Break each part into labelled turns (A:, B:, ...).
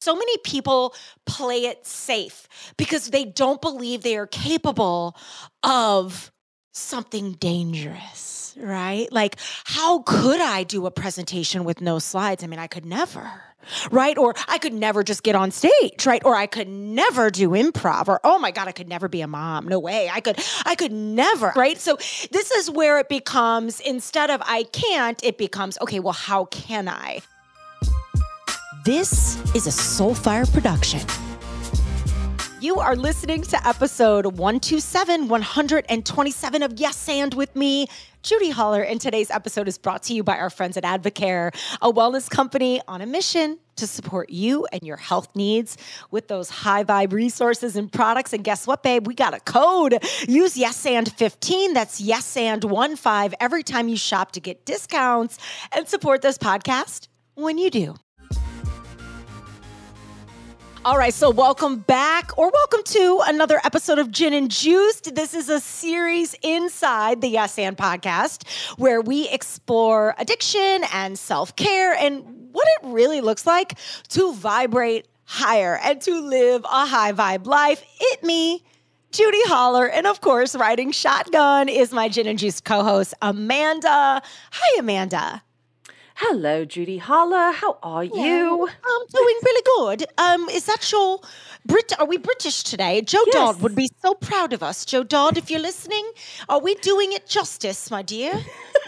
A: So many people play it safe because they don't believe they are capable of something dangerous, right? Like, how could I do a presentation with no slides? I mean, I could never. Right. Or I could never just get on stage. Right. Or I could never do improv. Or, oh my God, I could never be a mom. No way. I could, I could never. Right. So this is where it becomes instead of I can't, it becomes, okay, well, how can I? This is a Soulfire production. You are listening to episode 127, 127 of Yes and with me, Judy Holler. And today's episode is brought to you by our friends at Advocare, a wellness company on a mission to support you and your health needs with those high vibe resources and products. And guess what, babe? We got a code. Use Yes and 15. That's Yes and 1 5 every time you shop to get discounts and support this podcast when you do. All right, so welcome back or welcome to another episode of Gin and Juiced. This is a series inside the Yes and podcast where we explore addiction and self care and what it really looks like to vibrate higher and to live a high vibe life. It me. Judy Holler, and of course, riding shotgun is my Gin and Juice co host, Amanda. Hi, Amanda.
B: Hello, Judy Holla. How are you?
A: I'm doing really good. Um, is that your Brit? Are we British today? Joe
B: Yes.
A: Dodd would be so proud of us. Joe Dodd, if you're listening, are we doing it justice, my dear?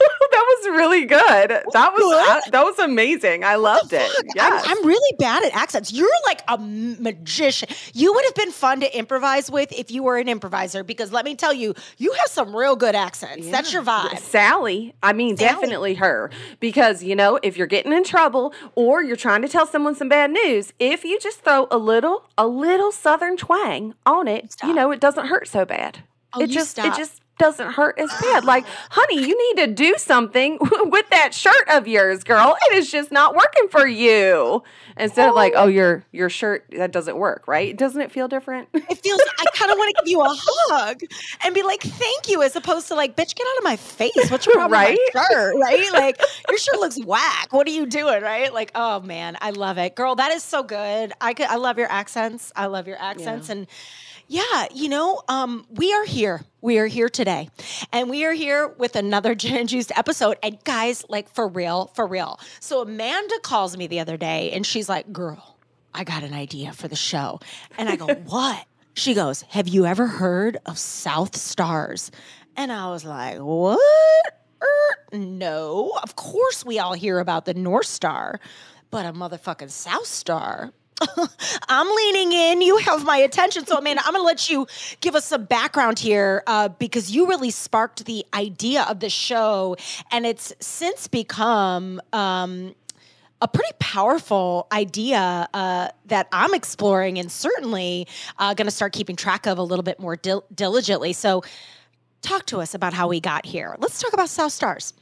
B: that was really good. That was
A: Good?
B: that was amazing. I loved it. Yes.
A: I'm, I'm really bad at accents. You're like a magician. You would have been fun to improvise with if you were an improviser, because let me tell you, you have some real good accents. That's your vibe.
B: Sally, I mean,
A: Sally.
B: definitely her. Because, you know, if you're getting in trouble or you're trying to tell someone some bad news, if you just throw a little, a little southern twang on it, you know, it doesn't hurt so bad.
A: Oh,
B: it just,
A: stop.
B: it just doesn't hurt as bad. Like, honey, you need to do something with that shirt of yours, girl. It is just not working for you. Instead of like, oh, oh your your shirt that doesn't work, right? Doesn't it feel different?
A: It feels I kind of want to give you a hug and be like, "Thank you," as opposed to like, "Bitch, get out of my face." What's your problem with my shirt? Right? Like, your shirt looks whack. What are you doing? Right? Like, oh man, I love it, girl. That is so good. I could, I love your accents. I love your accents and. Yeah, you know, um, we are here. We are here today. And we are here with another Gin and Juiced episode. And guys, like for real, for real. So Amanda calls me the other day and she's like, girl, I got an idea for the show. And I go, what? She goes, have you ever heard of South Stars? And I was like, what? Er, no. Of course we all hear about the North Star, but a motherfucking South Star. I'm leaning in. You have my attention. So, Amanda, I'm going to let you give us some background here uh, because you really sparked the idea of the show. And it's since become um, a pretty powerful idea uh, that I'm exploring and certainly uh, going to start keeping track of a little bit more dil- diligently. So, talk to us about how we got here. Let's talk about South Stars.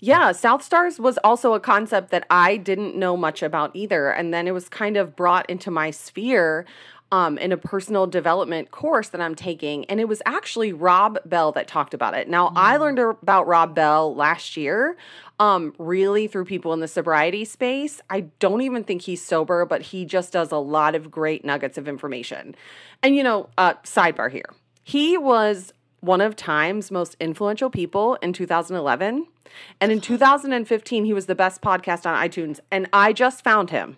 B: Yeah, South Stars was also a concept that I didn't know much about either. And then it was kind of brought into my sphere um, in a personal development course that I'm taking. And it was actually Rob Bell that talked about it. Now, I learned about Rob Bell last year, um, really through people in the sobriety space. I don't even think he's sober, but he just does a lot of great nuggets of information. And, you know, uh, sidebar here. He was one of Time's most influential people in 2011. And in 2015, he was the best podcast on iTunes. And I just found him.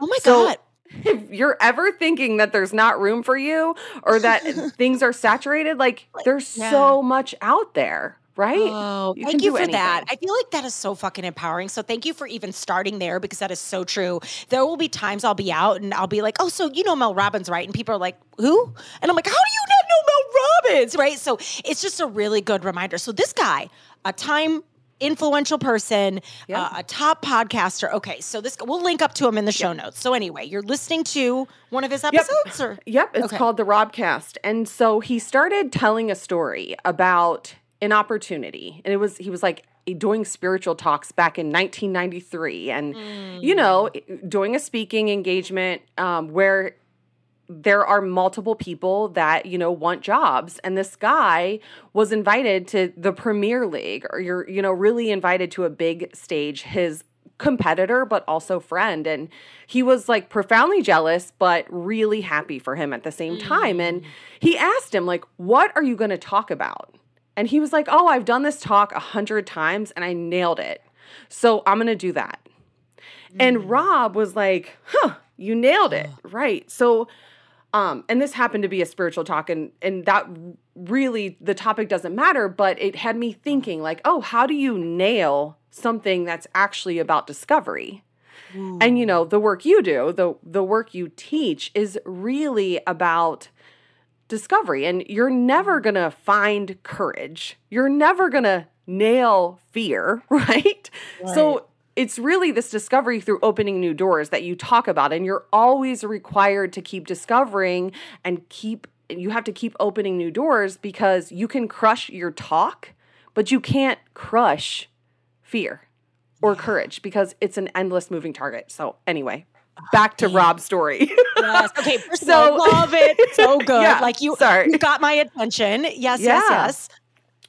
A: Oh my
B: So-
A: God.
B: If you're ever thinking that there's not room for you or that things are saturated, like there's
A: yeah.
B: so much out there, right?
A: Oh,
B: You
A: thank you for that. I feel like that is so fucking empowering. So thank you for even starting there because that is so true. There will be times I'll be out and I'll be like, oh, so you know Mel Robbins, right? And people are like, who? And I'm like, how do you not know Mel Robbins, right? So it's just a really good reminder. So this guy, a time influential person,
B: Yeah.
A: uh, a top podcaster. Okay, so this we'll link up to him in the show notes. So anyway, you're listening to one of his episodes, or
B: Yep, it's
A: Okay.
B: called the Robcast. And so he started telling a story about an opportunity. And it was he was like doing spiritual talks back in 1993 and you know, doing a speaking engagement um, where there are multiple people that you know want jobs and this guy was invited to the premier league or you're you know really invited to a big stage his competitor, but also friend. And he was like profoundly jealous, but really happy for him at the same time. And mm. he asked him, like, what are you going to talk about? And he was like, oh, I've done this talk a hundred times and I nailed it. So I'm going to do that. Mm. And Rob was like, huh, you nailed it. Right. So, um, and this happened to be a spiritual talk, and and that really the topic doesn't matter, but it had me thinking like, oh, how do you nail something that's actually about discovery? Ooh. And you know, the work you do, the the work you teach is really about discovery. And you're never mm-hmm. gonna find courage. You're never gonna nail fear, right? right. So it's really this discovery through opening new doors that you talk about and you're always required to keep discovering and keep you have to keep opening new doors because you can crush your talk but you can't crush fear or courage because it's an endless moving target so anyway back to Rob's story.
A: yes. Okay. so love it. So good. Yeah, like you, sorry. you got my attention. Yes. Yeah. Yes.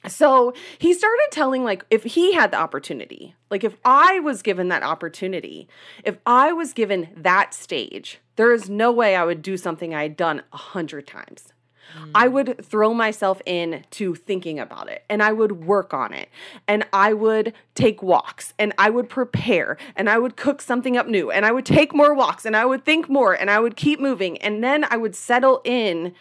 A: Yes.
B: So he started telling, like, if he had the opportunity, like, if I was given that opportunity, if I was given that stage, there is no way I would do something I had done a hundred times. Mm. I would throw myself in to thinking about it and I would work on it and I would take walks and I would prepare and I would cook something up new and I would take more walks and I would think more and I would keep moving and then I would settle in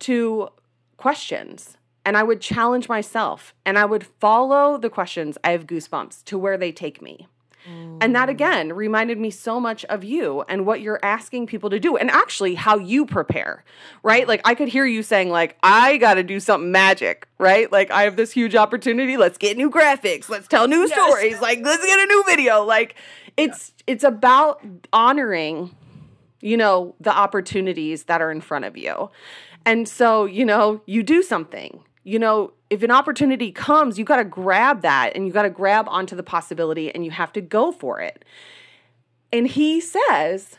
B: to questions and I would challenge myself and I would follow the questions. I have goosebumps to where they take me. Mm. And that again reminded me so much of you and what you're asking people to do and actually how you prepare, right? Like I could hear you saying like I got to do something magic, right? Like I have this huge opportunity, let's get new graphics, let's tell new yes. stories, like let's get a new video. Like it's yeah. it's about honoring you know the opportunities that are in front of you. And so, you know, you do something you know, if an opportunity comes, you got to grab that and you got to grab onto the possibility and you have to go for it. And he says,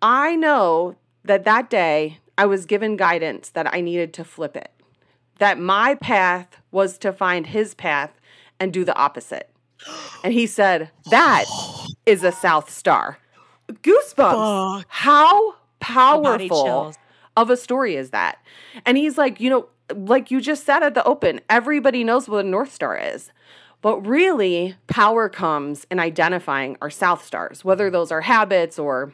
B: I know that that day I was given guidance that I needed to flip it, that my path was to find his path and do the opposite. And he said, That is a South Star. Goosebumps. Fuck. How powerful of a story is that? And he's like, You know, like you just said at the open, everybody knows what a North Star is. But really, power comes in identifying our South Stars, whether those are habits or,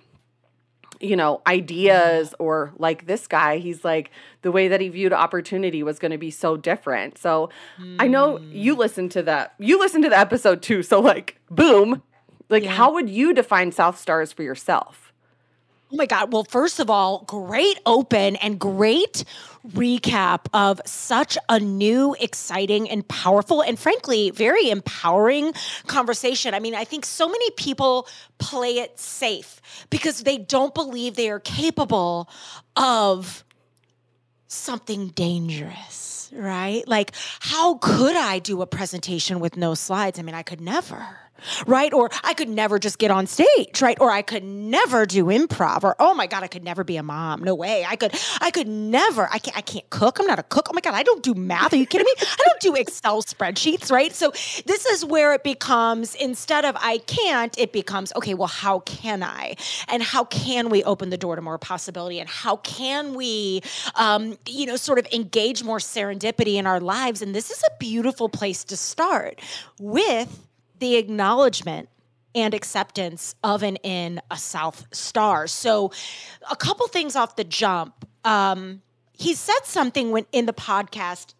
B: you know, ideas or like this guy, he's like, the way that he viewed opportunity was going to be so different. So mm. I know you hmm. listened to that. You listened to the episode too. So, like, boom. Like, yeah. how would you define South Stars for yourself?
A: Oh my God. Well, first of all, great open and great recap of such a new, exciting, and powerful, and frankly, very empowering conversation. I mean, I think so many people play it safe because they don't believe they are capable of something dangerous, right? Like, how could I do a presentation with no slides? I mean, I could never right? Or I could never just get on stage, right? Or I could never do improv, or oh my god, I could never be a mom. No way. I could, I could never. I can't. I can't cook. I'm not a cook. Oh my god, I don't do math. Are you kidding me? I don't do Excel spreadsheets, right? So this is where it becomes instead of I can't, it becomes okay. Well, how can I? And how can we open the door to more possibility? And how can we, um, you know, sort of engage more serendipity in our lives? And this is a beautiful place to start with the acknowledgement and acceptance of and in a South Star. So, a couple things off the jump. Um, he said something when in the podcast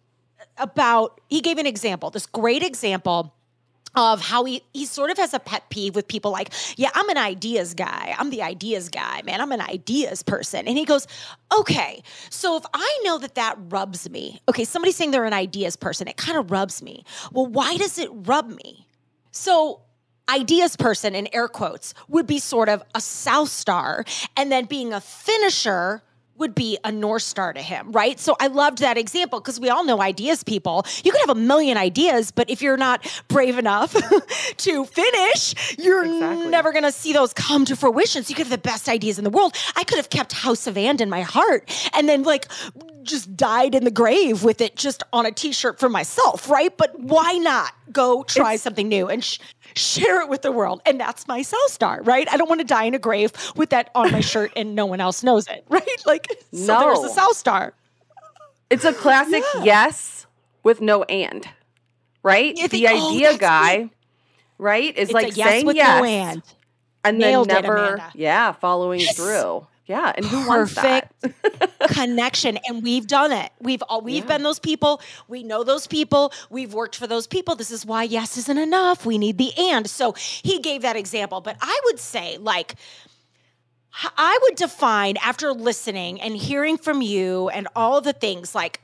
A: about he gave an example, this great example of how he he sort of has a pet peeve with people like, yeah, I'm an ideas guy. I'm the ideas guy, man. I'm an ideas person. And he goes, okay, so if I know that that rubs me, okay, somebody's saying they're an ideas person, it kind of rubs me. Well, why does it rub me? So, ideas person in air quotes would be sort of a South Star, and then being a finisher would be a North Star to him, right? So I loved that example because we all know ideas people. You can have a million ideas, but if you're not brave enough to finish, you're exactly. never going to see those come to fruition. So you could have the best ideas in the world. I could have kept House of And in my heart and then like just died in the grave with it just on a t-shirt for myself, right? But why not go try it's, something new and sh- share it with the world. And that's my South Star, right? I don't want to die in a grave with that on my shirt and no one else knows it, right? Like, so
B: No.
A: there's a South Star.
B: It's a classic
A: Yeah.
B: yes with no and. Right? The
A: oh,
B: idea guy, right, is
A: It's
B: like
A: yes
B: saying
A: with
B: yes
A: no and.
B: and then
A: Nailed it,
B: never,
A: Amanda.
B: yeah, following
A: Yes.
B: through. Yeah, and who wants that?
A: connection and we've done it. We've all we've
B: Yeah.
A: been those people. We know those people. We've worked for those people. This is why yes isn't enough. We need the and. So he gave that example but i would say like I would define after listening and hearing from you and all the things like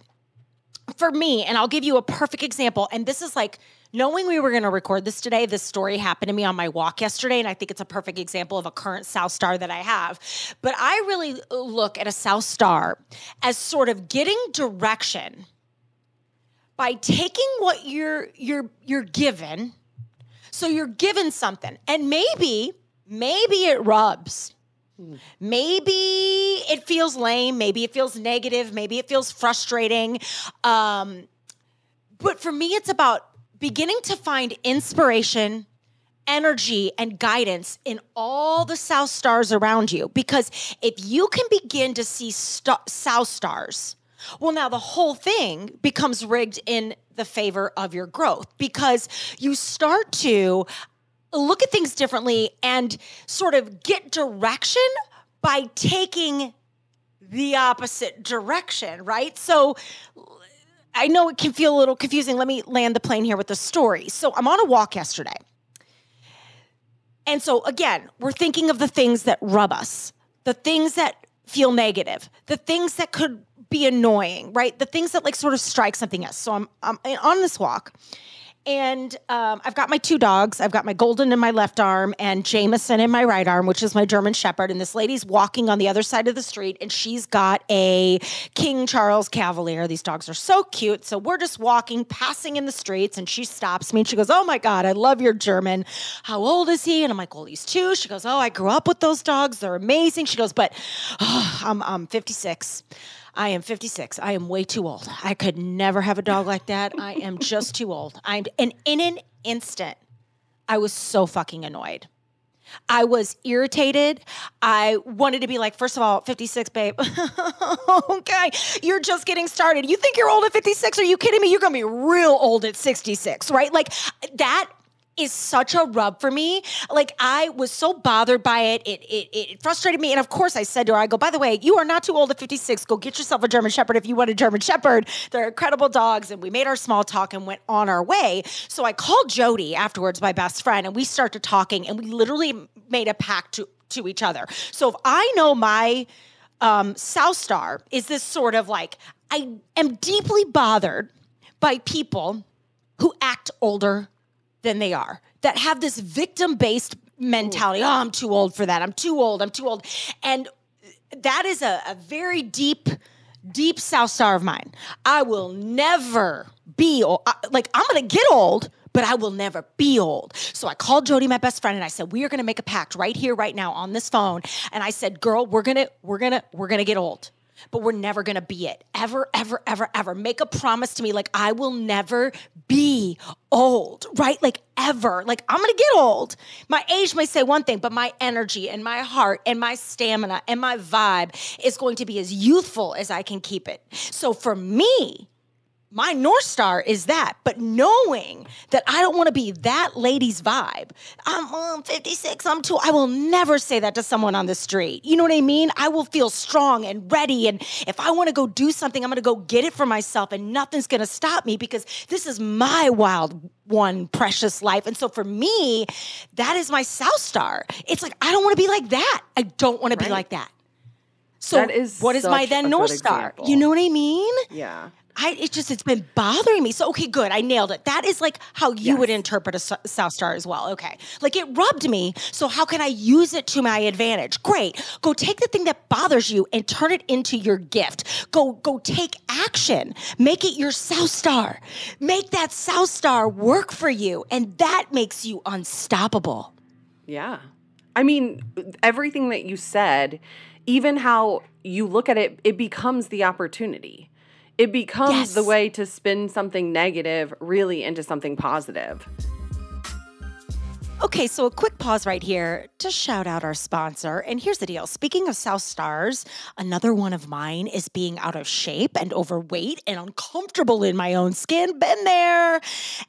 A: for me and i'll give you a perfect example and this is like knowing we were going to record this today this story happened to me on my walk yesterday and i think it's a perfect example of a current south star that i have but i really look at a south star as sort of getting direction by taking what you're you're you're given so you're given something and maybe maybe it rubs Maybe it feels lame. Maybe it feels negative. Maybe it feels frustrating. Um, but for me, it's about beginning to find inspiration, energy, and guidance in all the South Stars around you. Because if you can begin to see sta- South Stars, well, now the whole thing becomes rigged in the favor of your growth because you start to look at things differently and sort of get direction by taking the opposite direction, right? So I know it can feel a little confusing. Let me land the plane here with the story. So I'm on a walk yesterday. And so again, we're thinking of the things that rub us, the things that feel negative, the things that could be annoying, right? The things that like sort of strike something else. So I'm, I'm on this walk and um, I've got my two dogs. I've got my Golden in my left arm and Jameson in my right arm, which is my German Shepherd. And this lady's walking on the other side of the street, and she's got a King Charles Cavalier. These dogs are so cute. So we're just walking, passing in the streets, and she stops me and she goes, "Oh my God, I love your German. How old is he?" And I'm like, "Well, he's two. She goes, "Oh, I grew up with those dogs. They're amazing." She goes, "But oh, I'm I'm 56." I am 56. I am way too old. I could never have a dog like that. I am just too old. I'm and in an instant, I was so fucking annoyed. I was irritated. I wanted to be like, first of all, 56, babe. okay, you're just getting started. You think you're old at 56? Are you kidding me? You're gonna be real old at 66, right? Like that is such a rub for me. Like I was so bothered by it. It it it frustrated me. And of course I said to her, I go, by the way, you are not too old at 56. Go get yourself a German Shepherd if you want a German Shepherd. They're incredible dogs. And we made our small talk and went on our way. So I called Jody afterwards, my best friend, and we started talking and we literally made a pact to to each other. So if I know my um, South Star is this sort of like, I am deeply bothered by people who act older than they are, that have this victim based mentality. Oh, I'm too old for that. I'm too old. I'm too old. And that is a, a very deep, deep South Star of mine. I will never be old. I- Like, I'm going to get old. But I will never be old. So I called Jody, my best friend, and I said, "We are going to make a pact right here, right now, on this phone." And I said, "Girl, we're gonna, we're gonna, we're gonna get old but we're never gonna be it. Ever, ever, ever, ever. Make a promise to me, like, I will never be old, right? Like, ever. Like, I'm gonna get old. My age may say one thing, but my energy and my heart and my stamina and my vibe is going to be as youthful as I can keep it. So for me, my North Star is that, but knowing that I don't want to be that lady's vibe. I'm um, 56, I'm too. I will never say that to someone on the street. You know what I mean? I will feel strong and ready. And if I want to go do something, I'm going to go get it for myself, and nothing's going to stop me because this is my wild one precious life. And so for me, that is my South Star. It's like, I don't want to be like that. I don't want to be like that. So
B: That is
A: what is my then North Star?
B: example.
A: You know what I mean?
B: Yeah.
A: I it just it's been bothering me. So okay, good. I nailed it. That is like how you would interpret a South Star as well. Okay. Like it rubbed me. So how can I use it to my advantage? Great. Go take the thing that bothers you and turn it into your gift. Go go take action. Make it your South Star. Make that South Star work for you and that makes you unstoppable.
B: Yeah. I mean, everything that you said, even how you look at it, it becomes the opportunity. It becomes the way to spin something negative really into something positive.
A: Okay, so a quick pause right here to shout out our sponsor. And here's the deal speaking of South Stars, another one of mine is being out of shape and overweight and uncomfortable in my own skin. Been there. And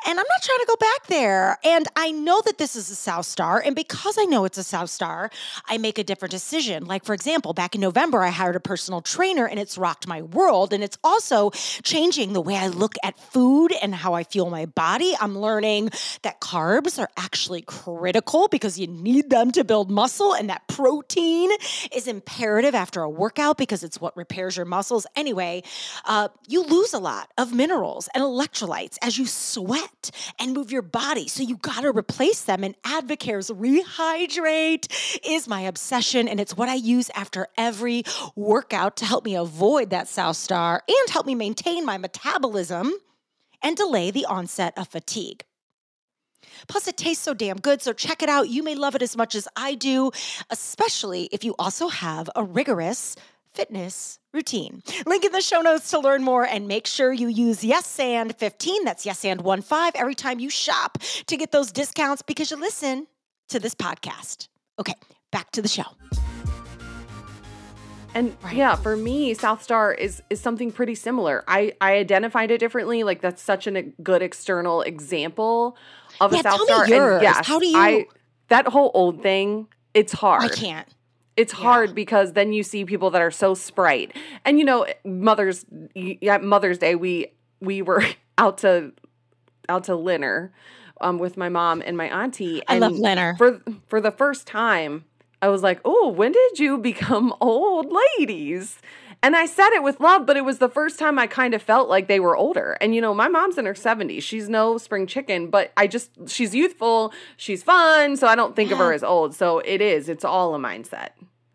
A: I'm not trying to go back there. And I know that this is a South Star. And because I know it's a South Star, I make a different decision. Like, for example, back in November, I hired a personal trainer and it's rocked my world. And it's also changing the way I look at food and how I feel my body. I'm learning that carbs are actually critical because you need them to build muscle, and that protein is imperative after a workout because it's what repairs your muscles. Anyway, uh, you lose a lot of minerals and electrolytes as you sweat and move your body. So you got to replace them. And Advocare's Rehydrate is my obsession, and it's what I use after every workout to help me avoid that South Star and help me maintain my metabolism and delay the onset of fatigue. Plus, it tastes so damn good. So check it out. You may love it as much as I do, especially if you also have a rigorous fitness routine. Link in the show notes to learn more and make sure you use YesAnd15, that's YesAnd15, every time you shop to get those discounts because you listen to this podcast. Okay, back to the show.
B: And right. yeah, for me, South Star is is something pretty similar. I I identified it differently. Like that's such a good external example of
A: yeah,
B: a South
A: Star.
B: And
A: yes, how do you?
B: I, that whole old thing, it's hard. I
A: can't.
B: It's yeah. hard because then you see people that are so sprite, and you know, Mother's yeah, Mother's Day, we we were out to out to Linner um, with my mom and my auntie.
A: And I love Linner
B: for for the first time. I was like, "Oh, when did you become old ladies?" And I said it with love, but it was the first time I kind of felt like they were older. And you know, my mom's in her 70s. She's no spring chicken, but I just she's youthful, she's fun, so I don't think yeah. of her as old. So it is. It's all a mindset.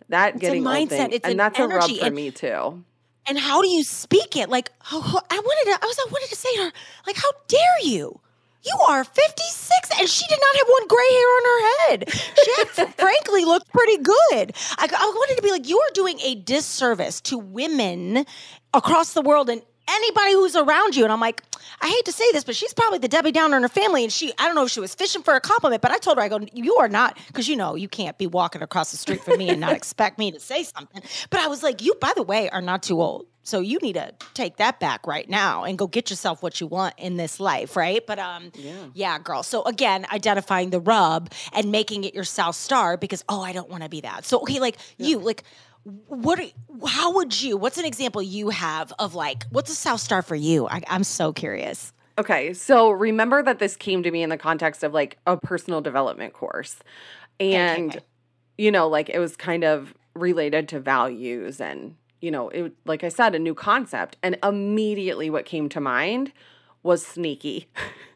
B: That
A: it's
B: getting
A: mindset.
B: Old thing,
A: it's
B: and
A: an
B: that's
A: energy.
B: a rub for
A: and,
B: me too.
A: And how do you speak it? Like, oh, oh, I wanted to, I was, I wanted to say to her, like, how dare you? You are 56 and she did not have one gray hair on her head. She had, frankly looked pretty good. I, I wanted to be like, you are doing a disservice to women across the world and anybody who's around you. And I'm like, I hate to say this, but she's probably the Debbie Downer in her family. And she, I don't know if she was fishing for a compliment, but I told her, I go, you are not, because you know, you can't be walking across the street from me and not expect me to say something. But I was like, you, by the way, are not too old. So you need to take that back right now and go get yourself what you want in this life, right? But um, yeah, yeah girl. So again, identifying the rub and making it your South Star because oh, I don't want to be that. So okay, like yeah. you, like what how would you what's an example you have of like what's a south star for you I, i'm so curious
B: okay so remember that this came to me in the context of like a personal development course and okay, okay. you know like it was kind of related to values and you know it like i said a new concept. And immediately what came to mind was sneaky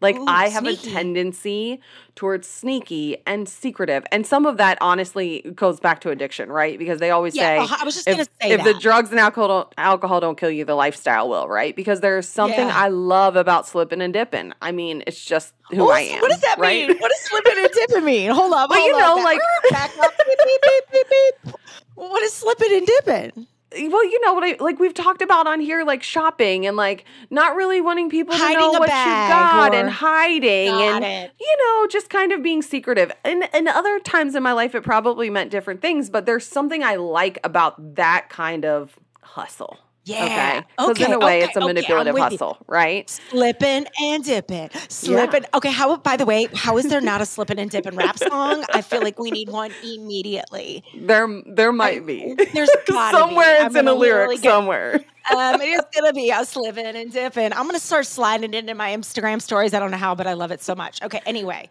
B: Like Ooh, I have sneaky. a tendency towards sneaky and secretive. And some of that honestly goes back to addiction, right? Because they always
A: yeah,
B: say uh-huh,
A: I was just
B: if,
A: gonna say
B: if
A: that.
B: the drugs and alcohol don't, alcohol don't kill you, the lifestyle will, right? Because there's something yeah. I love about slipping and dipping. I mean, it's just who I am.
A: What does that
B: right?
A: mean? What does slipping and dipping mean? Hold up.
B: Well,
A: hold
B: you know,
A: up.
B: like
A: back up. beep, beep, beep, What is slipping and dipping?
B: Well, you know what I like we've talked about on here, like shopping and like not really wanting people
A: hiding
B: to know what you got and hiding and
A: it.
B: you know, just kind of being secretive. And and other times in my life it probably meant different things, but there's something I like about that kind of hustle.
A: Yeah.
B: Okay. Because
A: okay,
B: in a way,
A: okay,
B: it's a
A: okay,
B: manipulative hustle,
A: you.
B: right?
A: Slipping and dipping. Slipping. Yeah. Okay. How, by the way, how is there not a slipping and dipping rap song? I feel like we need one immediately.
B: There, there might I, be.
A: There's
B: somewhere
A: be.
B: it's in a lyric somewhere.
A: um, it is gonna be a slipping and dipping. I'm gonna start sliding it into my Instagram stories. I don't know how, but I love it so much. Okay. Anyway,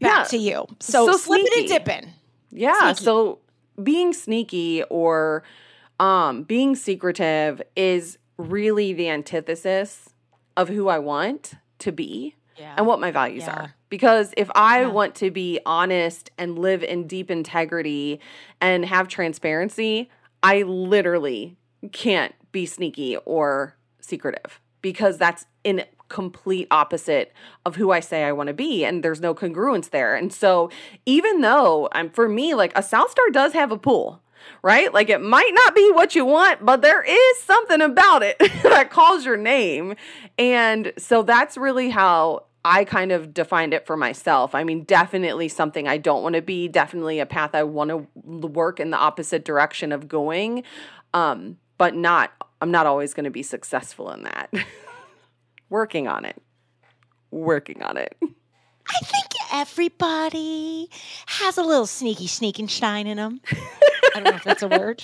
A: back yeah. to you. So, so slipping and dipping.
B: Yeah. Sneaky. So being sneaky or um, being secretive is really the antithesis of who I want to be yeah. and what my values yeah. are. Because if I yeah. want to be honest and live in deep integrity and have transparency, I literally can't be sneaky or secretive because that's in complete opposite of who I say I want to be and there's no congruence there. And so even though I'm for me like a South Star does have a pool right? Like it might not be what you want, but there is something about it that calls your name. And so that's really how I kind of defined it for myself. I mean, definitely something I don't want to be, definitely a path I want to work in the opposite direction of going. Um, but not I'm not always going to be successful in that. Working on it. Working on it.
A: I think everybody has a little sneaky sneaking shine in them. I don't know if that's a word.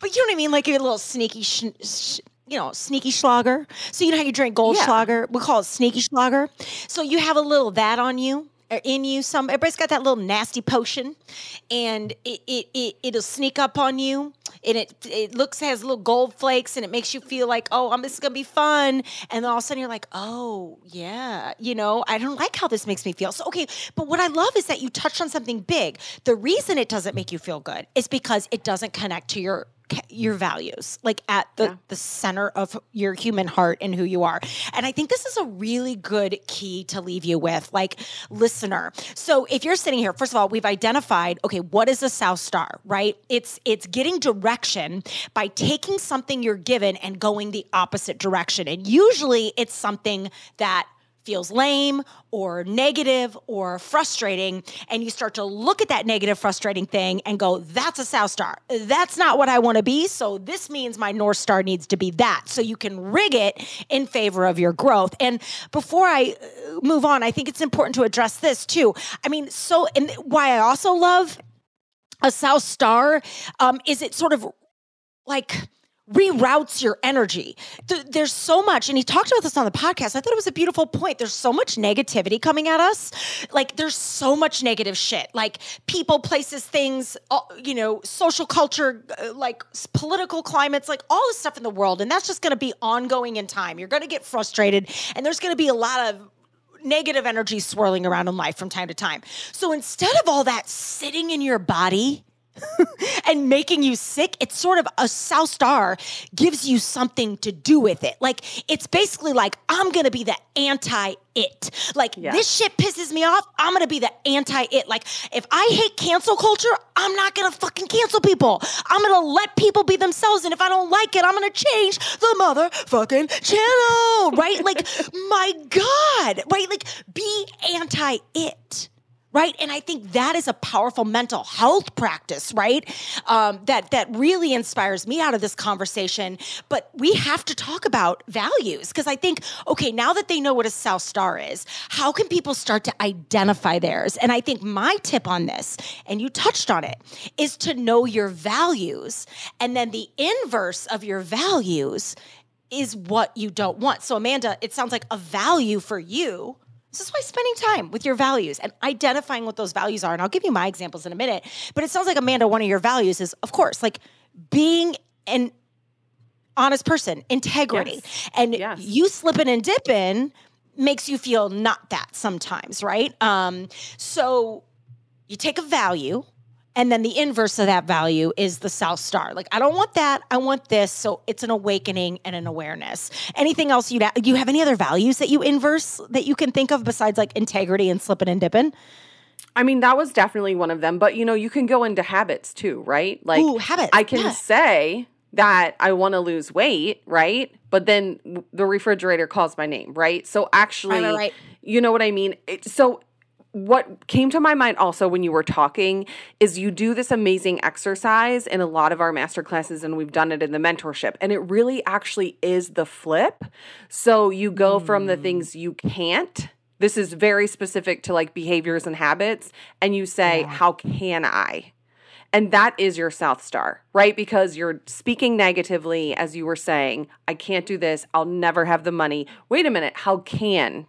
A: But you know what I mean? Like a little sneaky, sh- sh- you know, sneaky schlager. So you know how you drink Goldschlager? Yeah. We call it sneaky schlager. So you have a little that on you or in you. Some everybody's got that little nasty potion, and it it, it it'll sneak up on you, and it it looks has little gold flakes, and it makes you feel like oh, I'm this is gonna be fun, and then all of a sudden you're like oh yeah, you know I don't like how this makes me feel. So okay, but what I love is that you touched on something big. The reason it doesn't make you feel good is because it doesn't connect to your your values like at the yeah. the center of your human heart and who you are. And i think this is a really good key to leave you with like listener. So if you're sitting here first of all we've identified okay what is a south star right? It's it's getting direction by taking something you're given and going the opposite direction. And usually it's something that feels lame or negative or frustrating and you start to look at that negative frustrating thing and go that's a south star. That's not what i want to be so this means my north star needs to be that. So you can rig it in favor of your growth. And before i uh, move on i think it's important to address this too. I mean so and why i also love a south star um, is it sort of like reroutes your energy. Th- there's so much, and he talked about this on the podcast. I thought it was a beautiful point. There's so much negativity coming at us. Like, there's so much negative shit. Like, people, places, things, you know, social culture, uh, like political climates, like all this stuff in the world. And that's just going to be ongoing in time. You're going to get frustrated, and there's going to be a lot of negative energy swirling around in life from time to time. So instead of all that sitting in your body, and making you sick, it's sort of a South Star gives you something to do with it. Like it's basically like I'm gonna be the anti it. Like yeah. this shit pisses me off. I'm gonna be the anti it. Like if I hate cancel culture, I'm not gonna fucking cancel people. I'm gonna let people be themselves. And if I don't like it, I'm gonna change the motherfucking channel. Right? like my God. Right? Like be anti it right? And i think that is a powerful mental health practice right? Um, that that really inspires me out of this conversation. But we have to talk about values because i think okay now that they know what a south star is how can people start to identify theirs? And i think my tip on this and you touched on it is to know your values and then the inverse of your values is what you don't want. So amanda it sounds like a value for you this is why spending time with your values and identifying what those values are. And I'll give you my examples in a minute. But it sounds like, Amanda, one of your values is, of course, like being an honest person, integrity. Yes. And yes. you slipping and dipping makes you feel not that sometimes, right? Um, so you take a value and then the inverse of that value is the South Star. Like, I don't want that. I want this. So it's an awakening and an awareness. Anything else you'd, do you have any other values that you inverse that you can think of besides like integrity and slipping and dipping?
B: I mean, that was definitely one of them. But you know, you can go into habits too, right?
A: Like, Ooh, habits.
B: I can yeah. say that I want to lose weight, right? But then the refrigerator calls my name, right? So actually, right, right, right. you know what I mean? It, so what came to my mind also when you were talking is you do this amazing exercise in a lot of our master classes and we've done it in the mentorship and it really actually is the flip so you go mm. from the mm. things you can't this is very specific to like behaviors and habits and you say yeah. how can i and that is your South Star, right? Because you're speaking negatively, as you were saying, I can't do this. I'll never have the money. Wait a minute. How can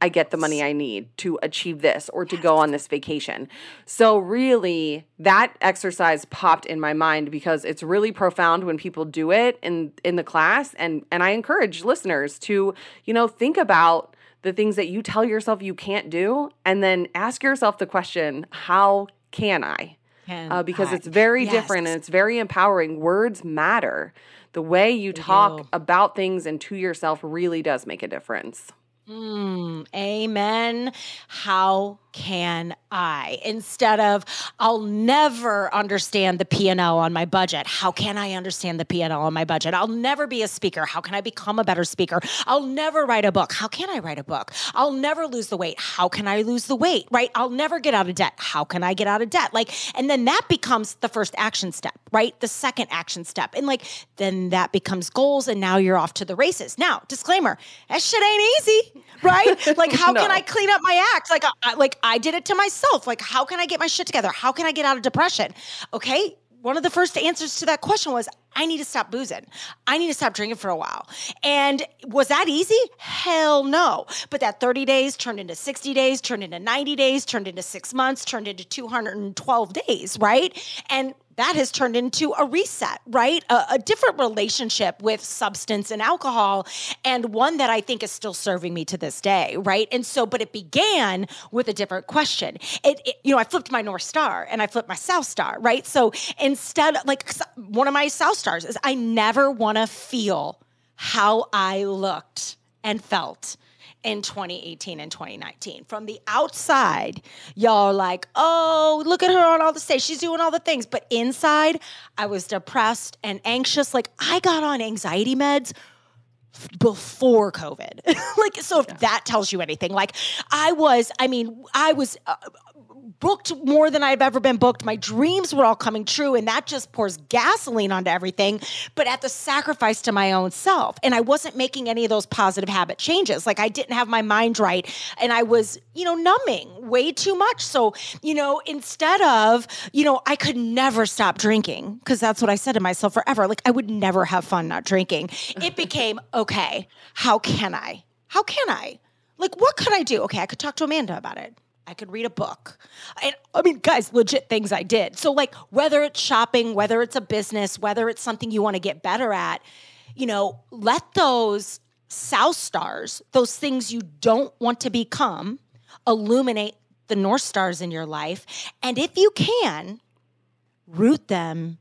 B: I get the money I need to achieve this or to go on this vacation. So, really, that exercise popped in my mind because it's really profound when people do it in, in the class. And, and I encourage listeners to, you know, think about the things that you tell yourself you can't do and then ask yourself the question, how can I? Can uh, because I? it's very yes. different and it's very empowering. Words matter. The way you talk about things and to yourself really does make a difference.
A: Mm, amen. How can I? Instead of I'll never understand the P&L on my budget. How can I understand the P&L on my budget? I'll never be a speaker. How can I become a better speaker? I'll never write a book. How can I write a book? I'll never lose the weight. How can I lose the weight? Right? I'll never get out of debt. How can I get out of debt? Like and then that becomes the first action step, right? The second action step. And like then that becomes goals and now you're off to the races. Now, disclaimer, that shit ain't easy, right? Like how no. can I clean up my act? Like I, like I did it to myself. Like, how can I get my shit together? How can I get out of depression? Okay. One of the first answers to that question was, I need to stop boozing. I need to stop drinking for a while. And was that easy? Hell no. But that 30 days turned into 60 days, turned into 90 days, turned into six months, turned into 212 days, right? And that has turned into a reset, right? A, a, different relationship with substance and alcohol, and one that I think is still serving me to this day, right? And so, but it began with a different question. It, it you know, I flipped my North Star and I flipped my South Star, right? So instead, like one of my South Stars is I never want to feel how I looked and felt in 2018 and 2019. From the outside, y'all are like, oh, look at her on all the stage. She's doing all the things. But inside, I was depressed and anxious. Like, I got on anxiety meds before COVID. like, so if yeah. that tells you anything, like, I was, I mean, I was. Uh, booked more than I've ever been booked. My dreams were all coming true, and that just pours gasoline onto everything, but at the sacrifice to my own self. And I wasn't making any of those positive habit changes. Like I didn't have my mind right, and I was, you know, numbing way too much. So, you know, instead of, you know, I could never stop drinking because that's what I said to myself forever. Like I would never have fun not drinking. It became, okay, how can I? How can I? Like, what could I do? Okay, I could talk to Amanda about it. I could read a book. And I mean, guys, legit things I did. So, like, whether it's shopping, whether it's a business, whether it's something you want to get better at, you know, let those South Stars, those things you don't want to become, illuminate the North Stars in your life. And if you can, root them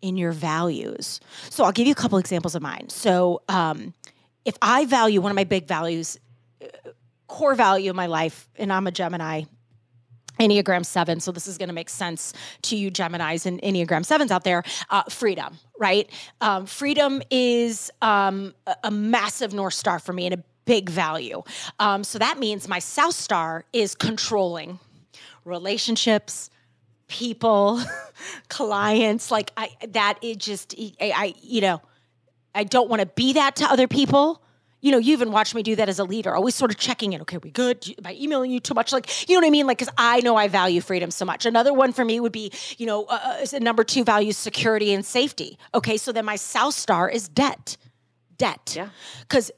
A: in your values. So, I'll give you a couple examples of mine. So, um, if I value one of my big values, core value of my life, and I'm a Gemini. Enneagram 7, so this is going to make sense to you, Geminis and Enneagram 7s out there. Uh, freedom, right? Um, freedom is um, a, massive North Star for me and a big value. Um, so that means my South Star is controlling relationships, people, clients. Like I, that it just, I, I you know, I don't want to be that to other people you know, you even watched me do that as a leader, always sort of checking in. Okay, we good? Am I emailing you too much? Like, you know what I mean? Like, because I know I value freedom so much. Another one for me would be, you know, uh, uh number two values security and safety. Okay, so then my South Star is debt, debt. Yeah. Because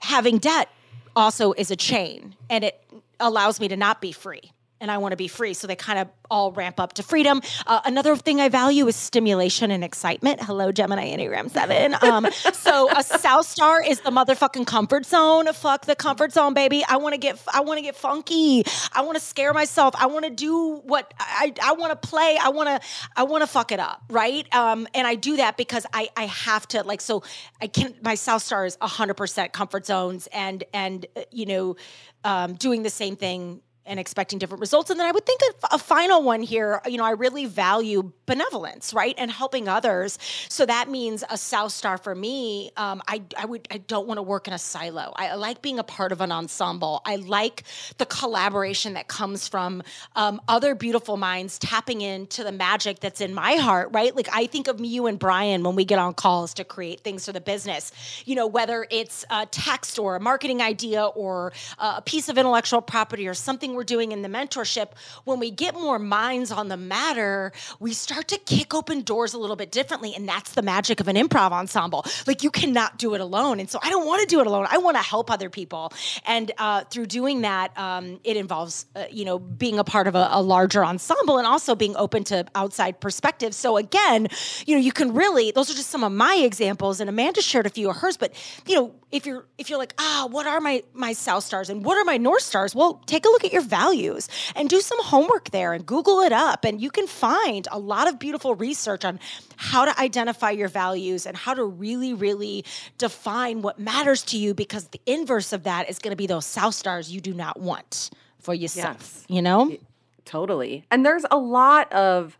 A: having debt also is a chain, and it allows me to not be free and I want to be free. So they kind of all ramp up to freedom. Uh, another thing I value is stimulation and excitement. Hello, Gemini Enneagram 7. Um, so a South Star is the motherfucking comfort zone. Fuck the comfort zone, baby. I want to get I want to get funky. I want to scare myself. I want to do what I I want to play. I want to I want to fuck it up, right? Um, and I do that because I I have to like so I can't. my South Star is 100% comfort zones and and uh, you know um, doing the same thing and expecting different results. And then I would think a, a, final one here, you know, I really value benevolence, right? And helping others. So that means a South Star for me. Um, I, I would, I don't want to work in a silo. I, like being a part of an ensemble. I like the collaboration that comes from um, other beautiful minds tapping into the magic that's in my heart, right? Like I think of me, you and Brian when we get on calls to create things for the business, you know, whether it's a text or a marketing idea or a piece of intellectual property or something we're doing in the mentorship, when we get more minds on the matter, we start to kick open doors a little bit differently. And that's the magic of an improv ensemble. Like you cannot do it alone. And so I don't want to do it alone. I want to help other people. And uh, through doing that, um, it involves, uh, you know, being a part of a, a larger ensemble and also being open to outside perspectives. So again, you know, you can really, those are just some of my examples. And Amanda shared a few of hers, but, you know, if you're if you're like ah what are my my south stars and what are my north stars well take a look at your values and do some homework there and google it up and you can find a lot of beautiful research on how to identify your values and how to really really define what matters to you because the inverse of that is going to be those south stars you do not want for yourself, yes. you know?
B: Totally. And there's a lot of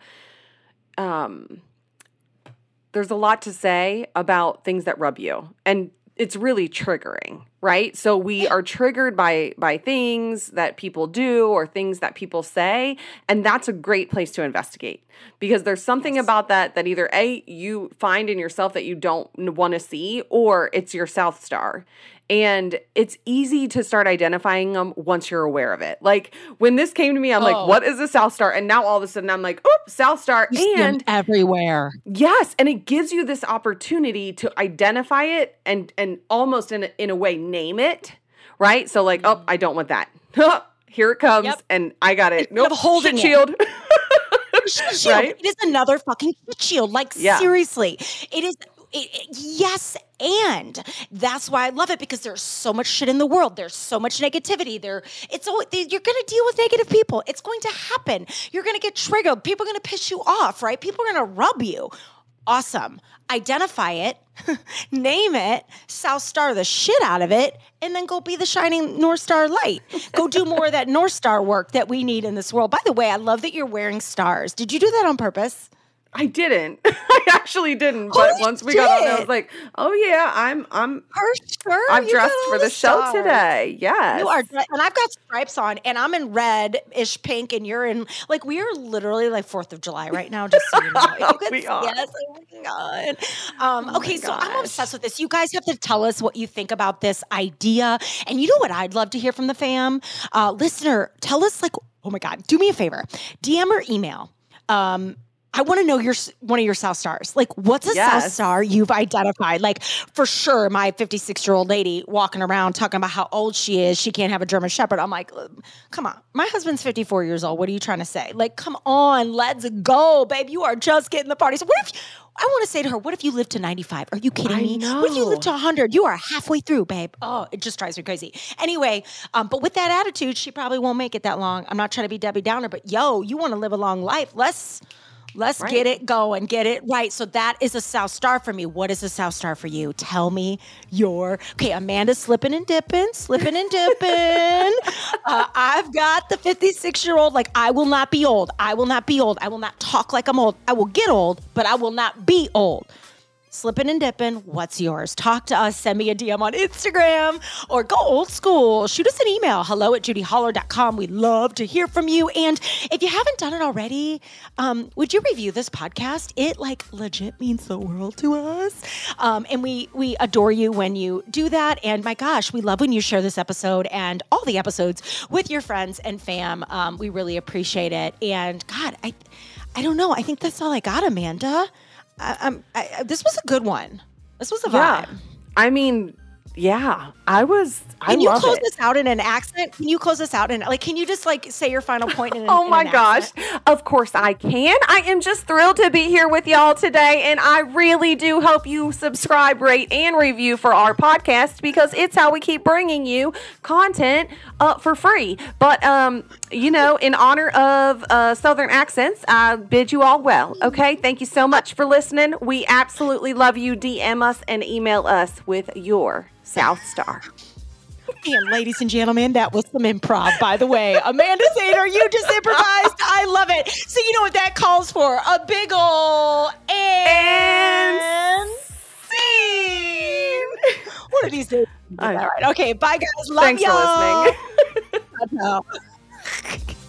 B: um there's a lot to say about things that rub you. And it's really triggering right so we are triggered by by things that people do or things that people say and that's a great place to investigate because there's something yes. about that that either a you find in yourself that you don't want to see or it's your south star and it's easy to start identifying them once you're aware of it. Like when this came to me, I'm oh. like, what is a South Star? And now all of a sudden I'm like, oh, South Star.
A: You and everywhere.
B: Yes. And it gives you this opportunity to identify it and and almost in a, in a way name it. Right. So like, oh, I don't want that. Here it comes. Yep. And I got it.
A: Nope. Holding shield. shield. Right? It is another fucking shield. Like yeah. seriously, it is it, it, yes, and that's why I love it because there's so much shit in the world. There's so much negativity. There, it's all you're going to deal with negative people. It's going to happen. You're going to get triggered. People are going to piss you off, right? People are going to rub you. Awesome. Identify it, name it, South Star the shit out of it, and then go be the shining North Star light. Go do more of that North Star work that we need in this world. By the way, I love that you're wearing stars. Did you do that on purpose?
B: I didn't. I actually didn't. But Holy once we shit. got on, I was like, "Oh yeah, I'm I'm
A: for sure.
B: I'm dressed for the show today. Yes,
A: you are, and I've got stripes on, and I'm in red ish pink, and you're in like we are literally like Fourth of July right now. Just so you know, you
B: we are.
A: Yes, oh my god. Um, oh okay, so I'm obsessed with this. You guys have to tell us what you think about this idea, and you know what I'd love to hear from the fam, uh, listener. Tell us like, oh my god, do me a favor, DM or email. Um, I want to know your one of your South Stars. Like, what's a yes. South Star you've identified? Like, for sure, my 56 year old lady walking around talking about how old she is, she can't have a German Shepherd. I'm like, come on, my husband's 54 years old. What are you trying to say? Like, come on, let's go, babe. You are just getting the party. So what if? I want to say to her, what if you live to 95? Are you kidding
B: I
A: me?
B: Know.
A: What if you live to 100? You are halfway through, babe. Oh, it just drives me crazy. Anyway, um, but with that attitude, she probably won't make it that long. I'm not trying to be Debbie Downer, but yo, you want to live a long life. Let's Let's right. get it going, get it right. So that is a South Star for me. What is a South Star for you? Tell me your. Okay, Amanda's slipping and dipping, slipping and dipping. uh, I've got the 56 year old. Like, I will not be old. I will not be old. I will not talk like I'm old. I will get old, but I will not be old slipping and dipping. What's yours? Talk to us. Send me a DM on Instagram or go old school. Shoot us an email. Hello at judyholler.com. We love to hear from you. And if you haven't done it already, um, would you review this podcast? It like legit means the world to us. Um, and we we adore you when you do that. And my gosh, we love when you share this episode and all the episodes with your friends and fam. Um, we really appreciate it. And God, I I don't know. I think that's all I got, Amanda. I, I, this was a good one. This was a vibe. Yeah.
B: I mean, yeah, I was. I
A: can you
B: close
A: it. this out in an accent? Can you close this out in like? Can you just like say your final point? In an,
B: oh my gosh! Accent? Of course I can. I am just thrilled to be here with y'all today, and I really do hope you subscribe, rate, and review for our podcast because it's how we keep bringing you content uh, for free. But um, you know, in honor of uh, Southern accents, I bid you all well. Okay, thank you so much for listening. We absolutely love you. DM us and email us with your South Star.
A: And ladies and gentlemen, that was some improv, by the way. Amanda Sater, you just improvised. I love it. So you know what that calls for? A big ol' and, and scene. One of these days. All right. Okay. Bye, guys. Love
B: Thanks
A: y'all.
B: for listening.